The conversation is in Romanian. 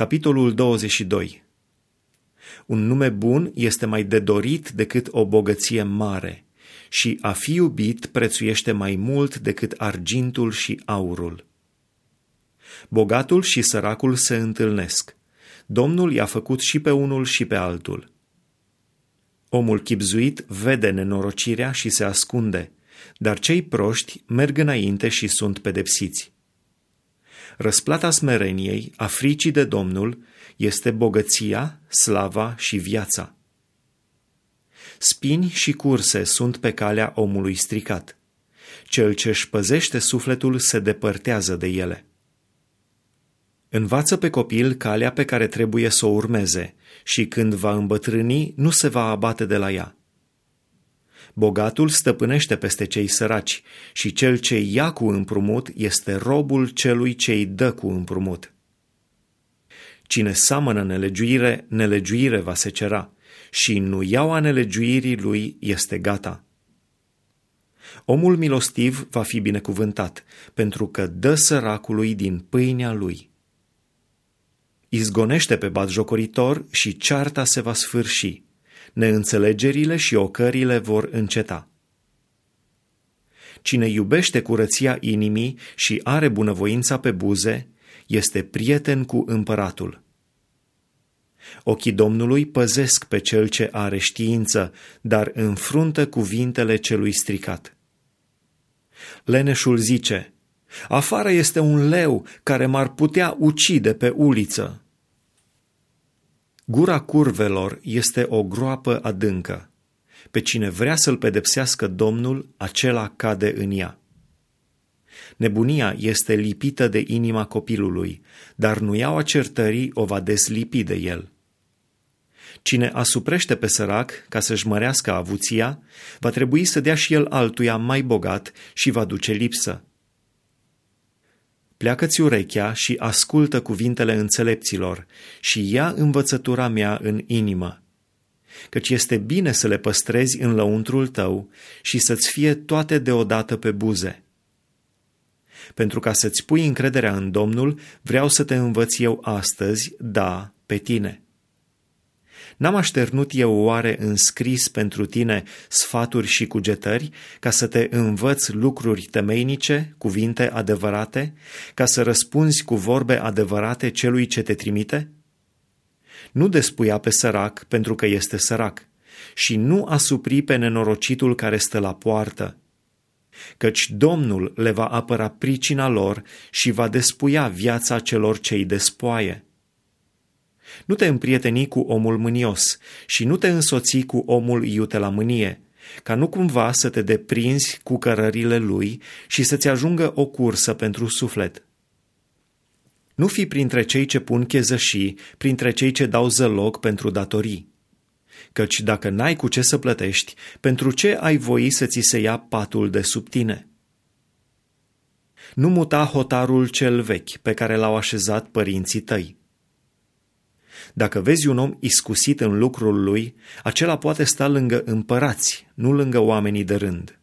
Capitolul 22 Un nume bun este mai de dorit decât o bogăție mare și a fi iubit prețuiește mai mult decât argintul și aurul. Bogatul și săracul se întâlnesc. Domnul i-a făcut și pe unul și pe altul. Omul chipzuit vede nenorocirea și se ascunde, dar cei proști merg înainte și sunt pedepsiți. Răsplata smereniei, a fricii de Domnul, este bogăția, slava și viața. Spini și curse sunt pe calea omului stricat. Cel ce își păzește sufletul se depărtează de ele. Învață pe copil calea pe care trebuie să o urmeze și când va îmbătrâni, nu se va abate de la ea. Bogatul stăpânește peste cei săraci și cel ce ia cu împrumut este robul celui ce îi dă cu împrumut. Cine samănă nelegiuire, nelegiuire va secera și nu iau a nelegiuirii lui este gata. Omul milostiv va fi binecuvântat, pentru că dă săracului din pâinea lui. Izgonește pe batjocoritor și cearta se va sfârși neînțelegerile și ocările vor înceta. Cine iubește curăția inimii și are bunăvoința pe buze, este prieten cu împăratul. Ochii Domnului păzesc pe cel ce are știință, dar înfruntă cuvintele celui stricat. Leneșul zice, afară este un leu care m-ar putea ucide pe uliță. Gura curvelor este o groapă adâncă. Pe cine vrea să-l pedepsească Domnul, acela cade în ea. Nebunia este lipită de inima copilului, dar nu iau certării o va deslipi de el. Cine asuprește pe sărac ca să-și mărească avuția, va trebui să dea și el altuia mai bogat și va duce lipsă. Pleacă-ți urechea și ascultă cuvintele înțelepților și ia învățătura mea în inimă. Căci este bine să le păstrezi în lăuntrul tău și să-ți fie toate deodată pe buze. Pentru ca să-ți pui încrederea în Domnul, vreau să te învăț eu astăzi, da, pe tine. N-am așternut eu oare în scris pentru tine sfaturi și cugetări, ca să te învăț lucruri temeinice, cuvinte adevărate, ca să răspunzi cu vorbe adevărate celui ce te trimite? Nu despuia pe sărac pentru că este sărac și nu asupri pe nenorocitul care stă la poartă, căci Domnul le va apăra pricina lor și va despuia viața celor ce îi despoaie. Nu te împrieteni cu omul mânios și nu te însoți cu omul iute la mânie, ca nu cumva să te deprinzi cu cărările lui și să-ți ajungă o cursă pentru suflet. Nu fi printre cei ce pun chezășii, printre cei ce dau zăloc pentru datorii. Căci dacă n-ai cu ce să plătești, pentru ce ai voi să ți se ia patul de sub tine? Nu muta hotarul cel vechi pe care l-au așezat părinții tăi. Dacă vezi un om iscusit în lucrul lui, acela poate sta lângă împărați, nu lângă oamenii de rând.